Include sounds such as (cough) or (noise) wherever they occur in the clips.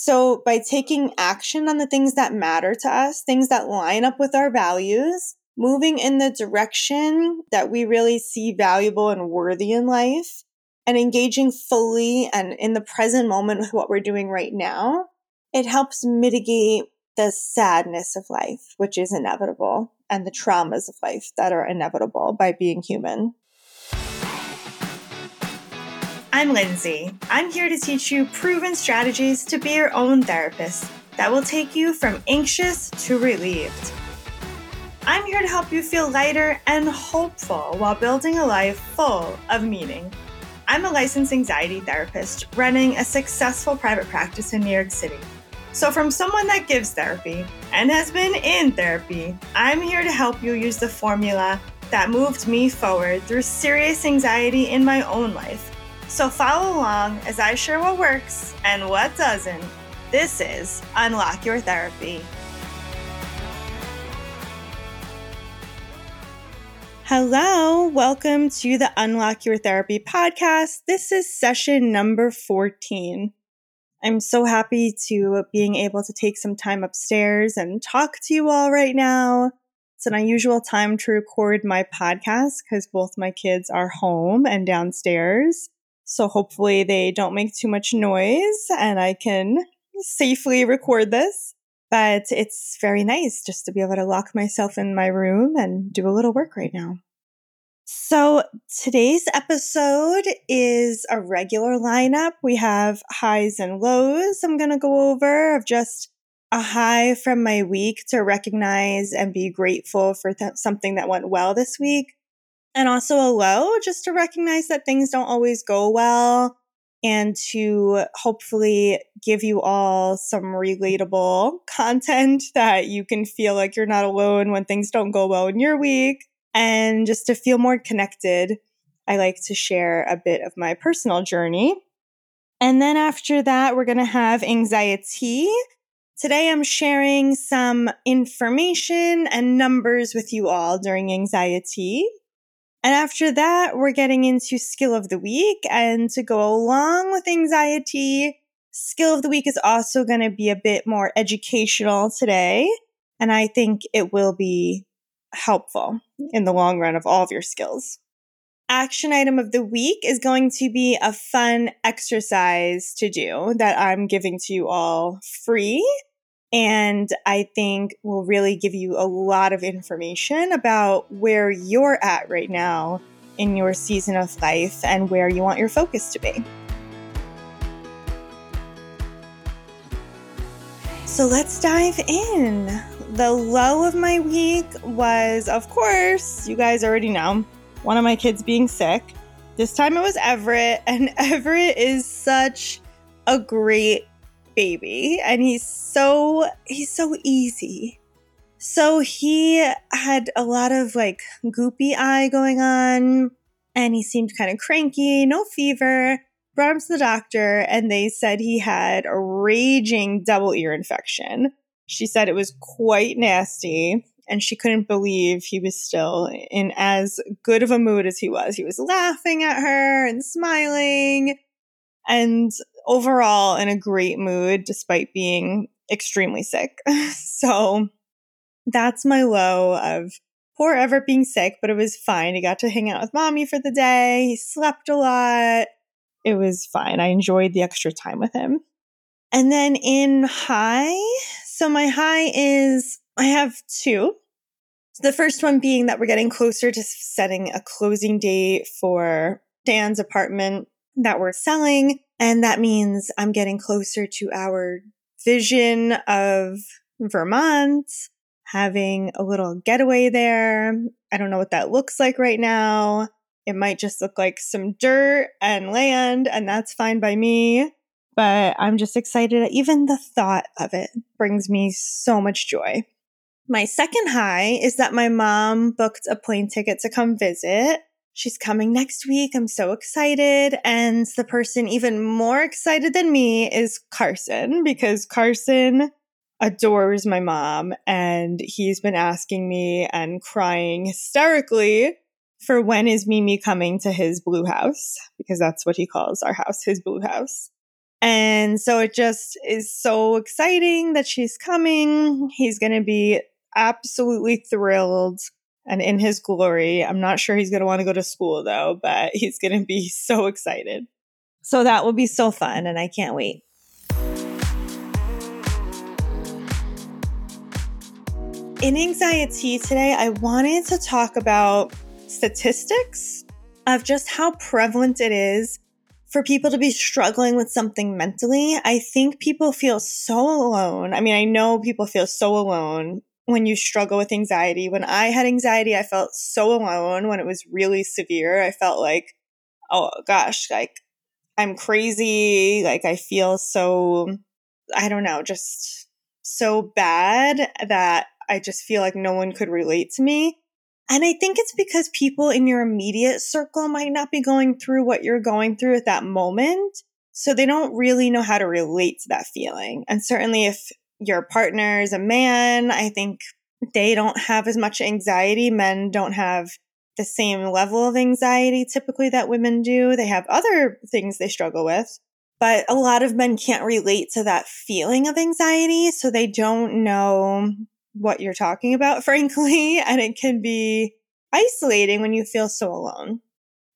So, by taking action on the things that matter to us, things that line up with our values, moving in the direction that we really see valuable and worthy in life, and engaging fully and in the present moment with what we're doing right now, it helps mitigate the sadness of life, which is inevitable, and the traumas of life that are inevitable by being human. I'm Lindsey. I'm here to teach you proven strategies to be your own therapist that will take you from anxious to relieved. I'm here to help you feel lighter and hopeful while building a life full of meaning. I'm a licensed anxiety therapist running a successful private practice in New York City. So, from someone that gives therapy and has been in therapy, I'm here to help you use the formula that moved me forward through serious anxiety in my own life so follow along as I share what works and what doesn't. This is Unlock Your Therapy. Hello, welcome to the Unlock Your Therapy podcast. This is session number 14. I'm so happy to being able to take some time upstairs and talk to you all right now. It's an unusual time to record my podcast because both my kids are home and downstairs. So hopefully they don't make too much noise and I can safely record this. But it's very nice just to be able to lock myself in my room and do a little work right now. So today's episode is a regular lineup. We have highs and lows I'm going to go over of just a high from my week to recognize and be grateful for th- something that went well this week and also a low just to recognize that things don't always go well and to hopefully give you all some relatable (laughs) content that you can feel like you're not alone when things don't go well in your week and just to feel more connected. I like to share a bit of my personal journey. And then after that, we're going to have anxiTea. Today, I'm sharing some information and numbers with you all during anxiTea. And after that, we're getting into skill of the week. And to go along with anxiTea, skill of the week is also going to be a bit more educational today. And I think it will be helpful in the long run of all of your skills. Action item of the week is going to be a fun exercise to do that I'm giving to you all free and I think will really give you a lot of information about where you're at right now in your season of life and where you want your focus to be. So let's dive in. The low of my week was, of course, you guys already know, one of my kids being sick. This time it was Everett, and (laughs) Everett is such a great baby and he's so he's so easy. So he had a lot of like goopy eye going on and he seemed kind of cranky, no fever. Brought him to the doctor and they said he had a raging double ear infection. She said it was quite nasty and she couldn't believe he was still in as good of a mood as he was. He was laughing at her and smiling and overall in a great mood despite being extremely sick. (laughs) so that's my low of poor Everett being sick, but it was fine. He got to hang out with mommy for the day. He slept a lot. It was fine. I enjoyed the extra time with him. And then in high, so my high is I have two. the first one being that we're getting closer to setting a closing date for Dan's apartment that we're selling. And that means I'm getting closer to our vision of Vermont, having a little getaway there. I don't know what that looks like right now. It might just look like some dirt and land, and that's fine by me. But I'm just excited. Even the thought of it brings me so much joy. My second high is that my mom booked a plane ticket to come visit. She's coming next week. I'm so excited. And the person even more excited than me is Carson because Carson adores my mom and he's been asking me and crying hysterically for when is Mimi coming to his blue house because that's what he calls our house, his blue house. And so it just is so exciting that she's coming. He's going to be absolutely thrilled and in his glory. I'm not sure he's going to want to go to school though, but he's going to be (laughs) so excited. So that will be so fun and I can't wait. In anxiTea today, I wanted to talk about statistics of just how prevalent it is for people to be struggling with something mentally. I think people feel so alone. I mean, I know people feel so alone when you struggle with anxiety. When I had anxiety, I felt so alone when it was really severe. I felt like, oh gosh, like I'm crazy. Like I feel so, I don't know, just so bad that I just feel like no one could relate to me. And I think it's because people in your immediate circle might not be going through what you're going through at that moment. So they don't really know how to relate to that feeling. And certainly if your partner is a man, I think they don't have as much anxiety. Men don't have the same level of anxiety typically that women do. They have other things they struggle with. But a lot of men can't relate to that feeling of anxiety. So they don't know what you're talking about, (laughs) frankly, and it can be isolating when you feel so alone.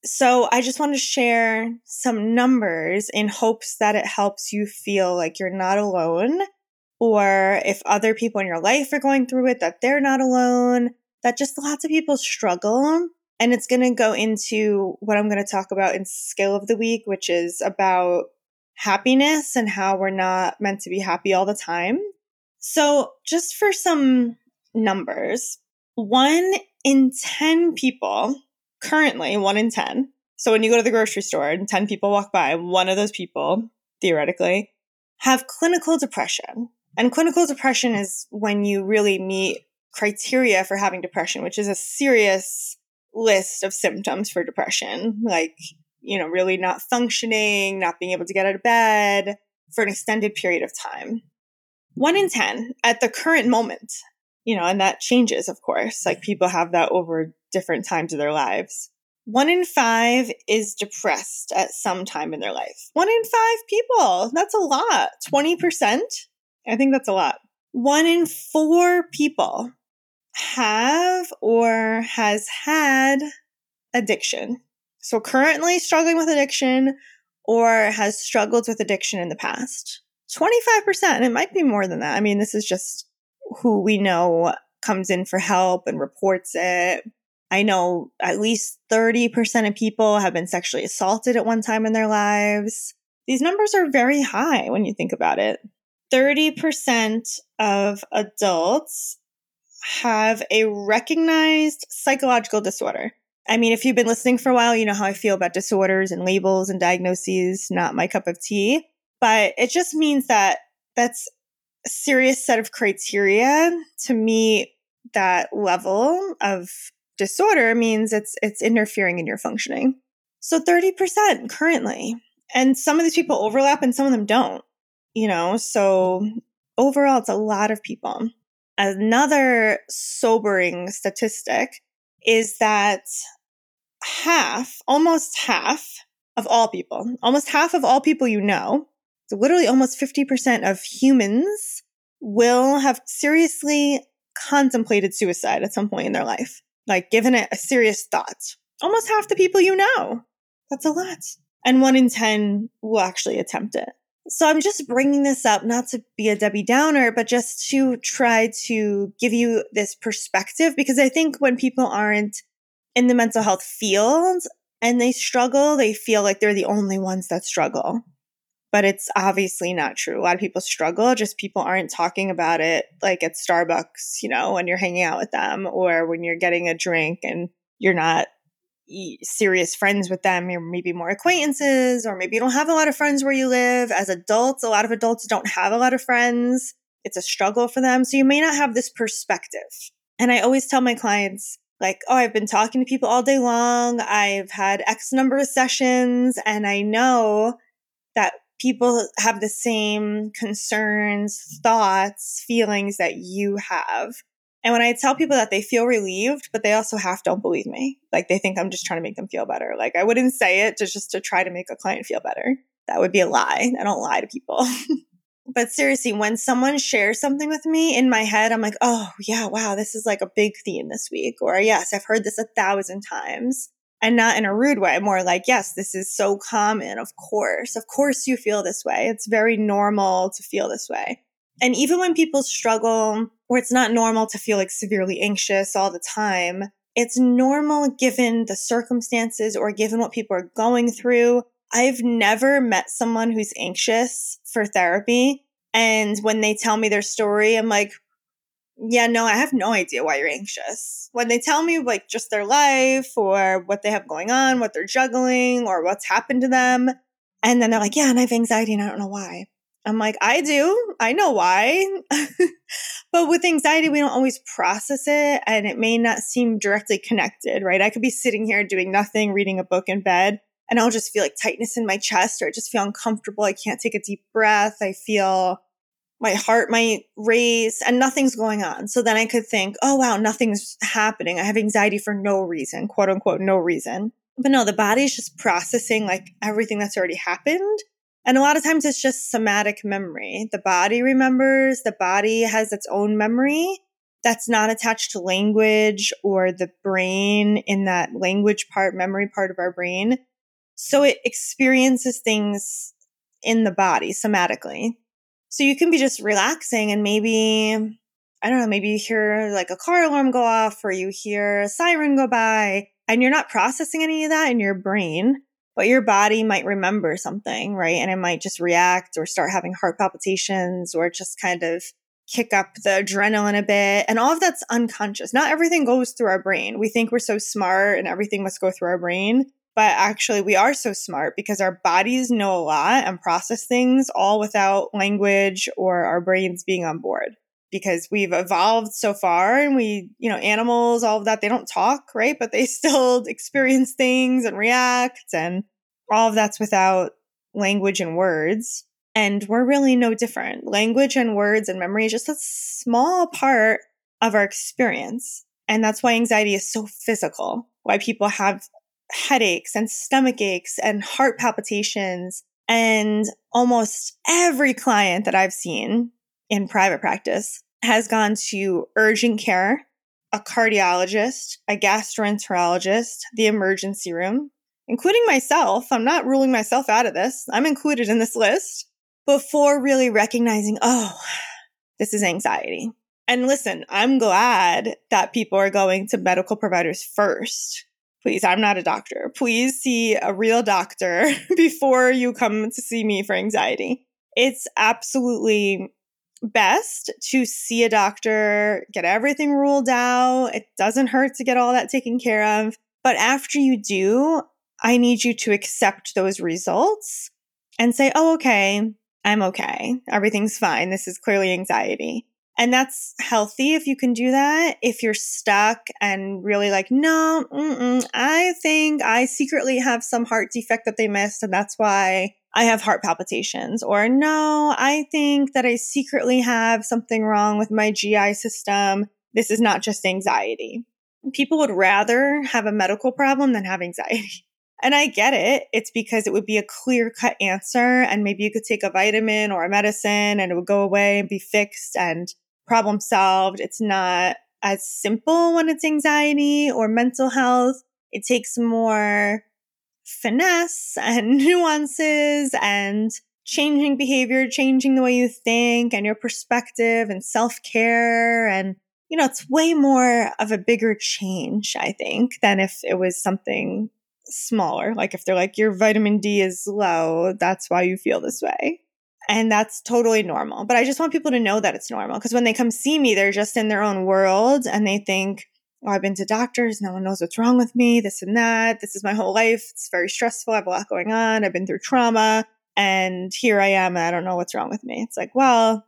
So I just want to share some numbers in hopes that it helps you feel like you're not alone or if other people in your life are going through it, that they're not alone, that just lots of people struggle. And it's going to go into what I'm going to talk about in skill of the week, which is about happiness and how we're not meant to be happy all the time. So, just for some numbers, one in 10 people, currently one in 10. So, when you go to the grocery store and 10 people walk by, one of those people, theoretically, have clinical depression. And clinical depression is when you really meet criteria for having depression, which is a serious list of symptoms for depression, like, you know, really not functioning, not being able to get out of bed for an extended period of time one in 10 at the current moment, you know, and that changes, of course. Like people have that over different times of their lives. One in five is depressed at some time in their life. One in five people. That's a lot. 20%. I think that's a lot. One in four people have or has had addiction. So currently struggling with addiction or has struggled with addiction in the past. 25%. And it might be more than that. I mean, this is just who we know comes in for help and reports it. I know at least 30% of people have been sexually assaulted at one time in their lives. These numbers are very high when you think about it. 30% of adults have a recognized psychological disorder. I mean, if you've been listening for a while, you know how I feel about disorders and labels and diagnoses, not my cup of tea but it just means that that's a serious set of criteria to meet that level of disorder means it's it's interfering in your functioning. So 30% currently. And some of these people overlap and some of them don't. You know, so overall it's a lot of people. Another sobering statistic is that half, almost half of all people, almost half of all people you know so literally almost 50% of humans will have seriously contemplated suicide at some point in their life, like given it a serious thought. Almost half the people you know. That's a lot. And one in 10 will actually attempt it. So I'm just bringing this up not to be a Debbie Downer, but just to try to give you this perspective because I think when people aren't in the mental health field and they struggle, they feel like they're the only ones that struggle but it's obviously not true. A lot of people struggle, just people aren't talking about it like at Starbucks, you know, when you're hanging out with them or when you're getting a drink and you're not serious friends with them. You're maybe more acquaintances, or maybe you don't have a lot of friends where you live. As adults, a lot of adults don't have a lot of friends. It's a struggle for them. So you may not have this perspective. And I always tell my clients, like, oh, I've been talking to people all day long. I've had X number of sessions, and I know that people have the same concerns, thoughts, feelings that you have. And when I tell people that they feel relieved, but they also half don't believe me. Like they think I'm just trying to make them feel better. Like I wouldn't say it just, just to try to make a client feel better. That would be a lie. I don't lie to people. (laughs) but seriously, when someone shares something with me in my head, I'm like, oh, yeah, wow, this is like a big theme this week. Or yes, I've heard this a thousand times. And not in a rude way, more like, yes, this is so common. Of course. Of course you feel this way. It's very normal to feel this way. And even when people struggle, or it's not normal to feel like severely anxious all the time, it's normal given the circumstances or given what people are going through. I've never met someone who's anxious for therapy. And when they tell me their story, I'm like, yeah, no, I have no idea why you're anxious. When they tell me like just their life or what they have going on, what they're juggling or what's happened to them, and then they're like, yeah, and I have anxiety and I don't know why. I'm like, I do. I know why. (laughs) but with anxiety, we don't always process it and it may not seem directly connected, right? I could be sitting here doing nothing, reading a book in bed, and I'll just feel like tightness in my chest or I just feel uncomfortable. I can't take a deep breath. I feel my heart might race and nothing's going on. So then I could think, oh, wow, nothing's happening. I have anxiety for no reason, quote unquote, no reason. But no, the body's just processing like everything that's already happened and a lot of times it's just somatic memory. The body remembers, the body has its own memory that's not attached to language or the brain in that language part, memory part of our brain. So it experiences things in the body somatically. So you can be just relaxing and maybe, I don't know, maybe you hear like a car alarm go off or you hear a siren go by and you're not processing any of that in your brain but your body might remember something, right? And it might just react or start having heart palpitations or just kind of kick up the adrenaline a bit. And all of that's unconscious. Not everything goes through our brain. We think we're so smart and everything must go through our brain. But actually, we are so smart because our bodies know a lot and process things all without language or our brains being on board because we've evolved so far and we, you know, animals, all of that, they don't talk, right? But they (laughs) still experience things and react and all of that's without language and words. And we're really no different. Language and words and memory is just a small part of our experience. And that's why anxiety is so physical, why people have headaches and stomach aches and heart palpitations. And almost every client that I've seen in private practice has gone to urgent care, a cardiologist, a gastroenterologist, the emergency room, including myself. I'm not ruling myself out of this. I'm included in this list before really recognizing, oh, this is anxiety. And listen, I'm glad that people are going to medical providers first. Please, I'm not a doctor. Please see a real doctor (laughs) before you come to see me for anxiety. It's absolutely best to see a doctor, get everything ruled out. It doesn't hurt to get all that taken care of. But after you do, I need you to accept those results and say, oh, okay, I'm okay. Everything's fine. This is clearly anxiety. And that's healthy if you can do that. If you're stuck and really like, no, I think I secretly have some heart defect that they missed, and that's why I have heart palpitations, or no, I think that I secretly have something wrong with my GI system. This is not just anxiety. People would rather have a medical problem than have anxiety. (laughs) And I get it. It's because it would be a clear cut answer. And maybe you could take a vitamin or a medicine and it would go away and be fixed and problem solved. It's not as simple when it's anxiety or mental health. It takes more finesse and (laughs) nuances and changing behavior, changing the way you think and your perspective and self care. And, you know, it's way more of a bigger change, I think, than if it was something smaller. Like if they're like, your vitamin D is low, that's why you feel this way. And that's totally normal. But I just want people to know that it's normal because when they come see me, they're just in their own world and they think, oh, I've been to doctors. No one knows what's wrong with me, this and that. This is my whole life. It's very stressful. I have a lot going on. I've been through trauma. And here I am. I don't know what's wrong with me. It's like, well,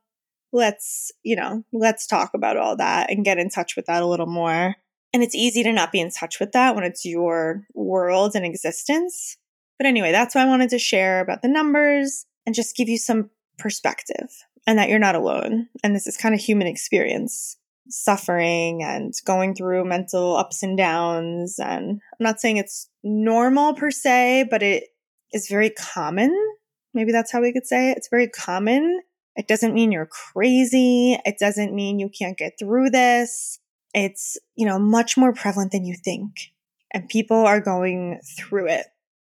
let's, you know, let's talk about all that and get in touch with that a little more. And it's easy to not be in touch with that when it's your world and existence. But anyway, that's why I wanted to share about the numbers and just give you some perspective and that you're not alone. And this is kind of human experience suffering and going through mental ups and downs. And I'm not saying it's normal per se, but it is very common Maybe that's how we could say it. It's very common. It doesn't mean you're crazy. It doesn't mean you can't get through this. It's, you know, much more prevalent than you think. And people are going through it.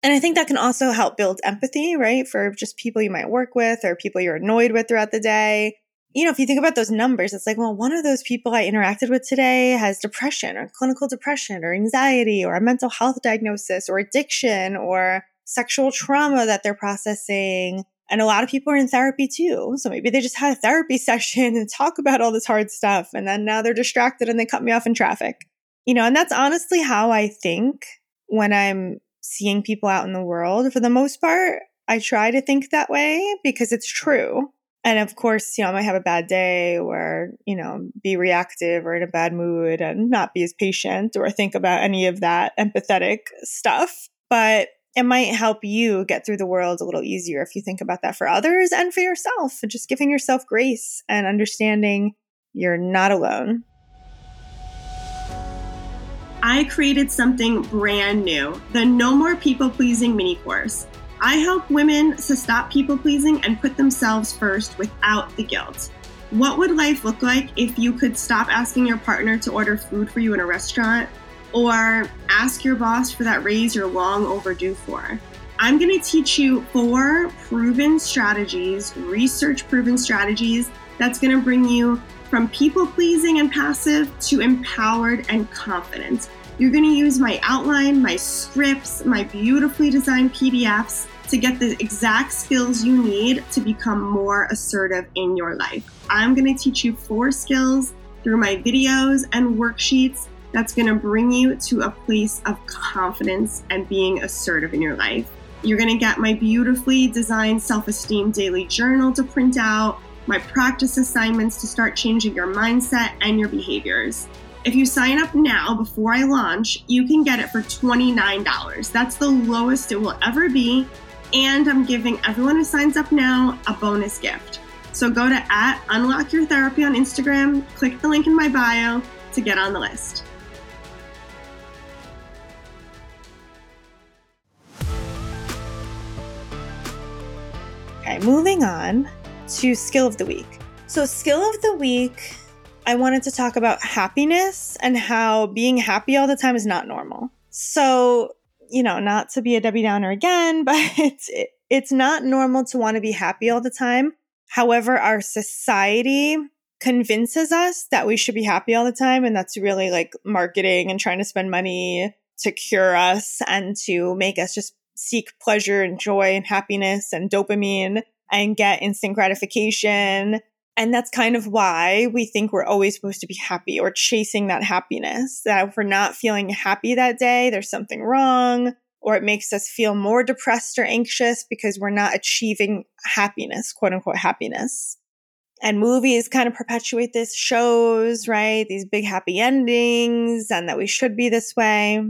And I think that can also help build empathy, right? For just people you might work with or people you're annoyed with throughout the day. You know, if you think about those numbers, it's like, well, one of those people I interacted with today has depression or clinical depression or anxiety or a mental health diagnosis or addiction or sexual trauma that they're processing. And a lot of people are in therapy too. So maybe they just had a therapy (laughs) session and talk about all this hard stuff. And then now they're distracted and they cut me off in traffic. You know, and that's honestly how I think when I'm seeing people out in the world. For the most part, I try to think that way because it's true. And of course, you know, I might have a bad day or, you know, be reactive or in a bad mood and not be as patient or think about any of that empathetic stuff. But it might help you get through the world a little easier if you think about that for others and for yourself, just giving yourself grace and understanding you're not alone. I created something brand new the No More People Pleasing mini course. I help women to stop people pleasing and put themselves first without the guilt. What would life look like if you could stop asking your partner to order food for you in a restaurant or ask your boss for that raise you're long overdue for? I'm going to teach you four proven strategies, research proven strategies that's going to bring you from people pleasing and passive to empowered and confident. You're going to use my outline, my scripts, my beautifully designed PDFs to get the exact skills you need to become more assertive in your life. I'm going to teach you four skills through my videos and worksheets that's going to bring you to a place of confidence and being assertive in your life. You're going to get my beautifully designed self esteem daily journal to print out my practice assignments to start changing your mindset and your behaviors. If you sign up now before I launch, you can get it for $29. That's the lowest it will ever be. And I'm giving everyone who signs up now a bonus gift. So go to at Unlock Your Therapy on Instagram, click the link in my bio to get on the list. Okay, moving on to skill of the week. So, skill of the week, I wanted to talk about happiness and how being happy all the time is not normal. So, you know, not to be a Debbie Downer again, (laughs) but it's it, it's not normal to want to be happy all the time. However, our society convinces us that we should be happy all the time and that's really like marketing and trying to spend money to cure us and to make us just seek pleasure and joy and happiness and dopamine and get instant gratification. And that's kind of why we think we're always supposed to be happy or chasing that happiness. That if we're not feeling happy that day, there's something wrong, or it makes us feel more depressed or anxious because we're not achieving happiness, quote unquote happiness. And movies kind of perpetuate this, shows, right? These big happy endings, and that we should be this way.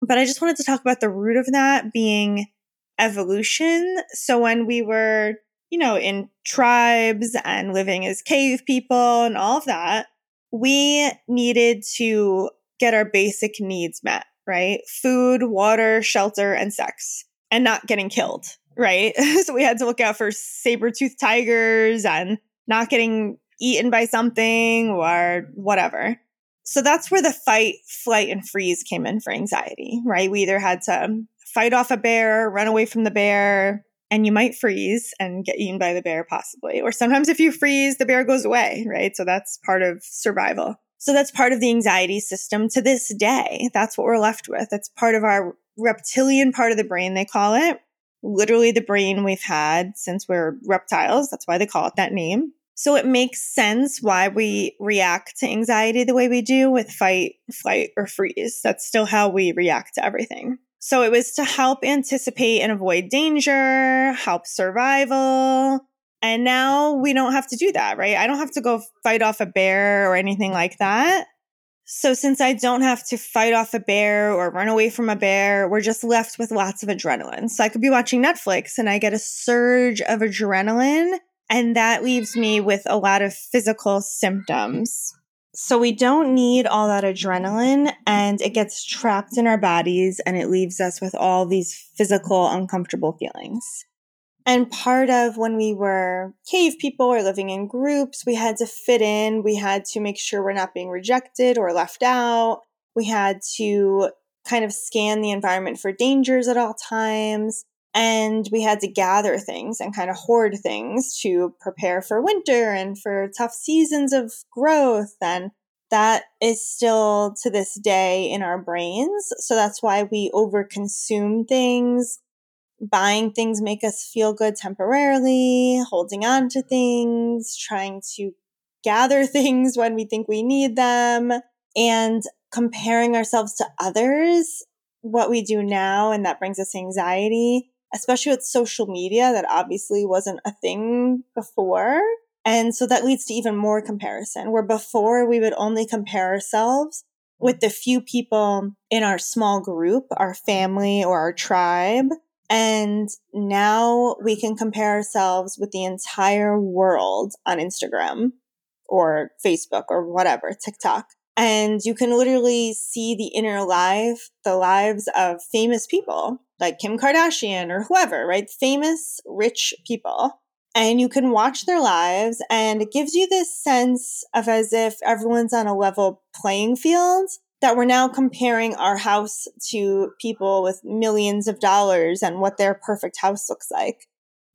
But I just wanted to talk about the root of that being evolution. So when we were you know, in tribes and living as cave people and all of that, we needed to get our basic needs met, right? Food, water, shelter, and sex, and not getting killed, right? (laughs) so we had to look out for saber toothed tigers and not getting eaten by something or whatever. So that's where the fight, flight, and freeze came in for anxiety, right? We either had to fight off a bear, run away from the bear, and you might freeze and get eaten by the bear possibly. Or sometimes if you freeze, the bear goes away, right? So that's part of survival. So that's part of the anxiety system to this day. That's what we're left with. That's part of our reptilian part of the brain, they call it. Literally the brain we've had since we're reptiles. That's why they call it that name. So it makes sense why we react to anxiety the way we do with fight, flight, or freeze. That's still how we react to everything. So it was to help anticipate and avoid danger, help survival. And now we don't have to do that, right? I don't have to go fight off a bear or anything like that. So since I don't have to fight off a bear or run away from a bear, we're just left with lots of adrenaline. So I could be watching Netflix and I get a surge of adrenaline and that leaves me with a lot of physical symptoms. So we don't need all that adrenaline and it gets trapped in our bodies and it leaves us with all these physical uncomfortable feelings. And part of when we were cave people or living in groups, we had to fit in. We had to make sure we're not being rejected or left out. We had to kind of scan the environment for dangers at all times. And we had to gather things and kind of hoard things to prepare for winter and for tough seasons of growth. And that is still to this day in our brains. So that's why we overconsume things buying things make us feel good temporarily, holding on to things, trying to gather (laughs) things when we think we need them, and comparing ourselves to others, what we do now, and that brings us anxiety, especially with social media that obviously wasn't a thing before. And so that leads to even more comparison, where before we would only compare ourselves with the few people in our small group, our family or our tribe. And now we can compare ourselves with the entire world on Instagram or Facebook or whatever, TikTok. And you can literally see the inner life, the lives of famous people like Kim Kardashian or whoever, right? Famous, rich people. And you can watch their lives, and it gives you this sense of as if everyone's on a level playing field that we're now comparing our house to people with millions of dollars and what their perfect house looks like.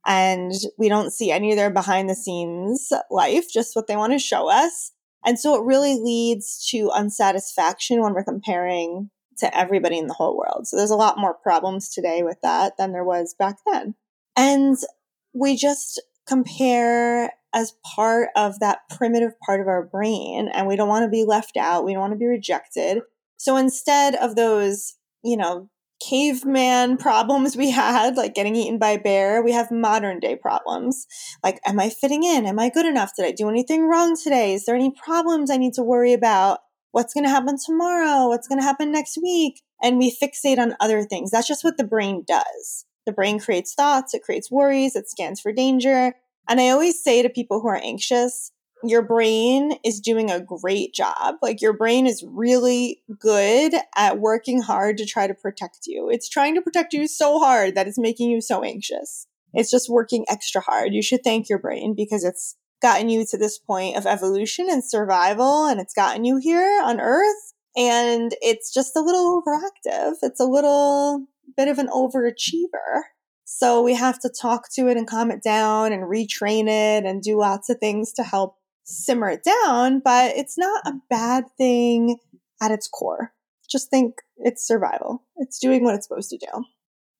And we don't see any of their behind the scenes life, just what they want to show us. And so it really leads to unsatisfaction when we're comparing to everybody in the whole world. So there's a lot more problems today with that than there was back then. And we just compare as part of that primitive part of our brain and we don't want to be left out. We don't want to be rejected. So instead of those, you know, caveman problems we had, like getting eaten by a bear, we have modern day problems. Like, am I fitting in? Am I good enough? Did I do anything wrong today? Is there any problems I need to worry about? What's going to happen tomorrow? What's going to happen next week? And we fixate on other things. That's just what the brain does. The brain creates thoughts, it creates worries, it scans for danger. And I always say to people who are anxious, your brain is doing a great job. Like your brain is really good at working hard to try to protect you. It's trying to protect you so hard that it's making you so anxious. It's just working extra hard. You should thank your brain because it's gotten you to this point of evolution and survival and it's gotten you here on earth and it's just a little overactive. It's a little bit of an overachiever. So we have to talk to it and calm it down and retrain it and do lots of things to help simmer it down. But it's not a bad thing at its core. Just think it's survival. It's doing what it's supposed to do.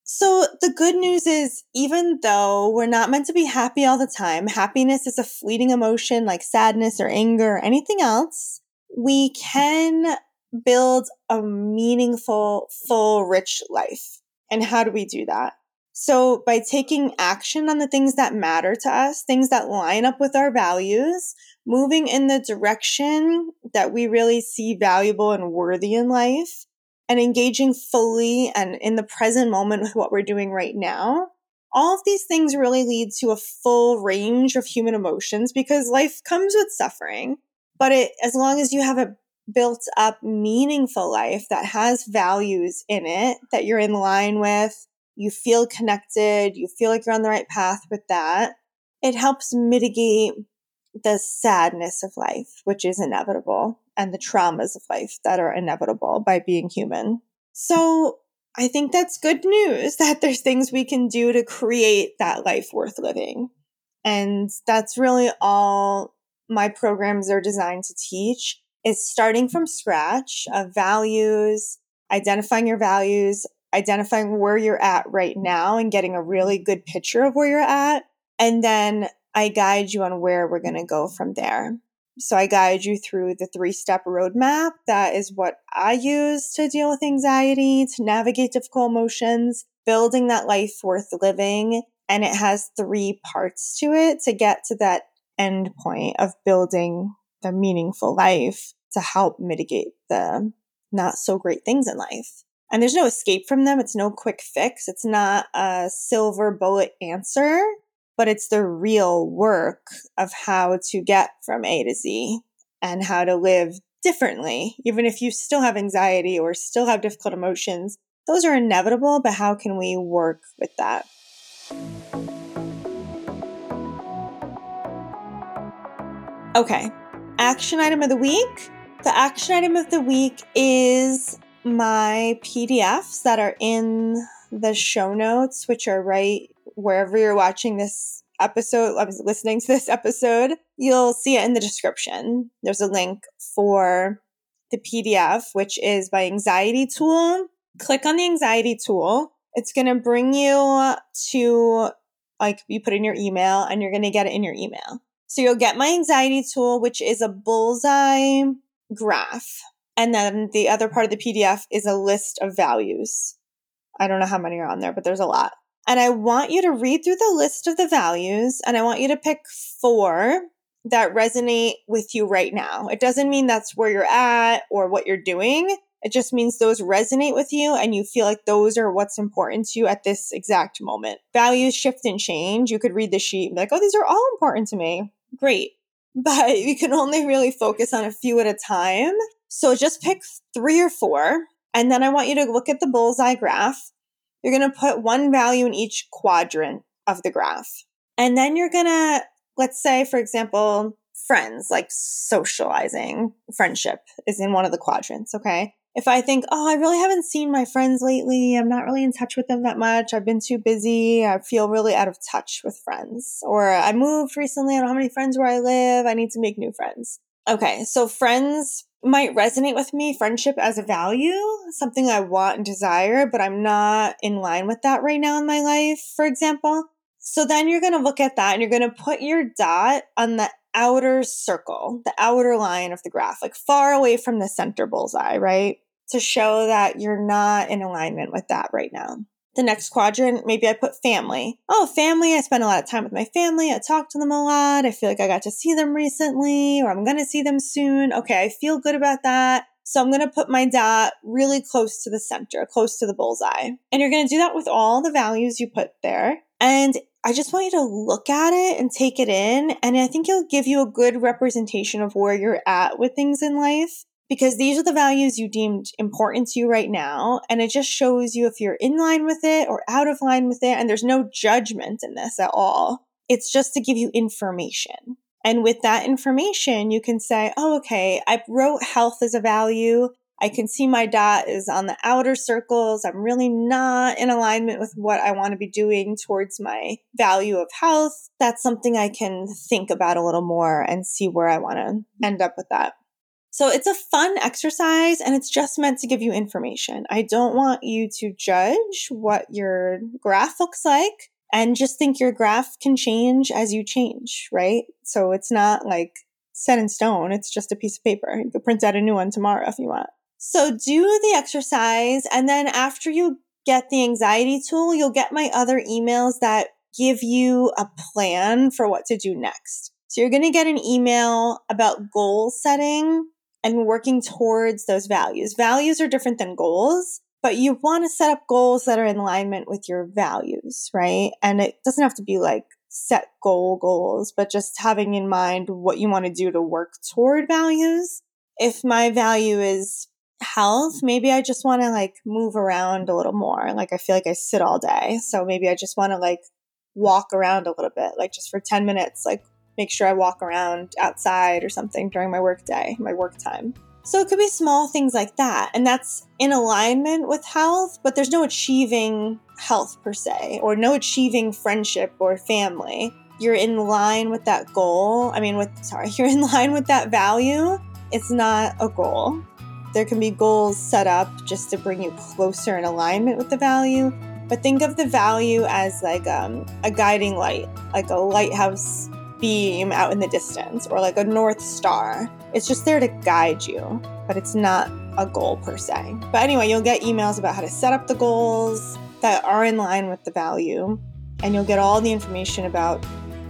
So the good news is, even though we're not meant to be happy all the time, happiness is a fleeting emotion like sadness or anger or anything else. We can build a meaningful, full, rich life. And how do we do that? So, by taking action on the things that matter to us, things that line up with our values, moving in the direction that we really see valuable and worthy in life, and engaging fully and in the present moment with what we're doing right now, all of these things really lead to a full range of human emotions because life comes with suffering. But it, as long as you have a built up, meaningful life that has values in it that you're in line with, you feel connected, you feel like you're on the right path with that, it helps mitigate the sadness of life, which is inevitable, and the traumas of life that are inevitable by being human. So I think that's good news (laughs) that there's things we can do to create that life worth living. And that's really all my programs are designed to teach is starting from scratch of values, identifying your values, identifying where you're at right now and getting a really good picture of where you're at. And then I guide you on where we're going to go from there. So I guide you through the three step roadmap. That is what I use to deal with anxiety, to navigate difficult emotions, building that life worth living. And it has three parts to it to get to that end point of building the meaningful life to help mitigate the not so great things in life and there's no escape from them. It's no quick fix. It's not a silver bullet answer, but it's the real work of how to get from A to Z and how to live differently. Even if you still have anxiety or still have difficult emotions, those are inevitable, but how can we work with that? Okay, action item of the week. The action item of the week is my PDFs that are in the show notes, which are right wherever you're watching this episode, I was listening to this (laughs) episode, you'll see it in the description. There's a link for the PDF, which is by Anxiety Tool. Click on the Anxiety Tool. It's going to bring you to, like, you put in your email and you're going to get it in your email. So you'll get my Anxiety Tool, which is a bullseye graph. And then the other part of the PDF is a list of values. I don't know how many are on there, but there's a lot. And I want you to read through the list of the values and I want you to pick four that resonate with you right now. It doesn't mean that's where you're at or what you're doing. It just means those resonate with you and you feel like those are what's important to you at this exact moment. Values shift and change. You could read the sheet and be like, oh, these are all important to me. Great. (laughs) But you can only really focus on a few at a time. So just pick three or four. And then I want you to look at the bullseye graph you're going to put one value in each quadrant of the graph. And then you're going to, let's say, for example, friends, like socializing, friendship is in one of the quadrants, okay? If I think, oh, I really haven't seen my friends lately, I'm not really in touch with them that much, I've been too busy, I feel really out of touch with friends, or I moved recently, I don't have any friends where I live, I need to make new friends. Okay, so friends might resonate with me friendship as a value, something I want and desire, but I'm not in line with that right now in my life, for example. So then you're going to look at that and you're going to put your dot on the outer circle, the outer line of the graph, like far away from the center bullseye, right? To show that you're not in alignment with that right now the next quadrant, maybe I put family. Oh, family. I spend a lot of time with my family. I talk to them a lot. I feel like I got to see them recently or I'm going to see them soon. Okay, I feel good about that. So I'm going to put my dot really close to the center, close to the bullseye. And you're going to do that with all the values you put there. And I just want you to look at it and take it in. And I think it'll give you a good representation of where you're at with things in life because these are the values you deemed important to you right now. And it just shows you if you're in line with it or out of line with it. And there's no judgment in this at all. It's just to give you information. And with that information, you can say, oh, okay, I wrote health as a value. I can see my dot is on the outer circles. I'm really not in alignment with what I want to be doing towards my value of health. That's something I can think about a little more and see where I want to end up with that. So it's a fun exercise and it's just meant to give you information. I don't want you to judge what your graph looks like and just think your graph can change as you change, right? So it's not like set in stone. It's just a piece of paper. You could print out a new one tomorrow if you want. So do the exercise. And then after you get the anxiety tool, you'll get my other emails that give you a plan for what to do next. So you're going to get an email about goal setting and working towards those values. Values are different than goals, but you want to set up goals that are in alignment with your values, right? And it doesn't have to be like set goal goals, but just having in mind what you want to do to work toward values. If my value is health, maybe I just want to like move around a little more. Like I feel like I sit all day. So maybe I just want to like walk around a little bit, like just for 10 minutes, like make sure I walk around outside or something during my work day, my work time. So it could be small things like that. And that's in alignment with health, but there's no achieving health per se, or no achieving friendship or family. You're in line with that goal. I mean, with, sorry, (laughs) you're in line with that value. It's not a goal. There can be goals set up just to bring you closer in alignment with the value. But think of the value as like um, a guiding light, like a lighthouse beam out in the distance or like a North Star. It's just there to guide you, but it's not a goal per se. But anyway, you'll get emails about how to set up the goals that are in line with the value, and you'll get all the information about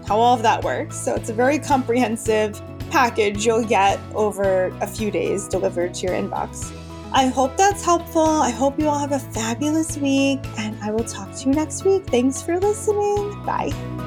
how all of that works. So it's a very comprehensive package you'll get over a few days delivered to your inbox. I hope that's helpful. I hope you all have a fabulous week, and I will talk to you next week. Thanks for listening. Bye.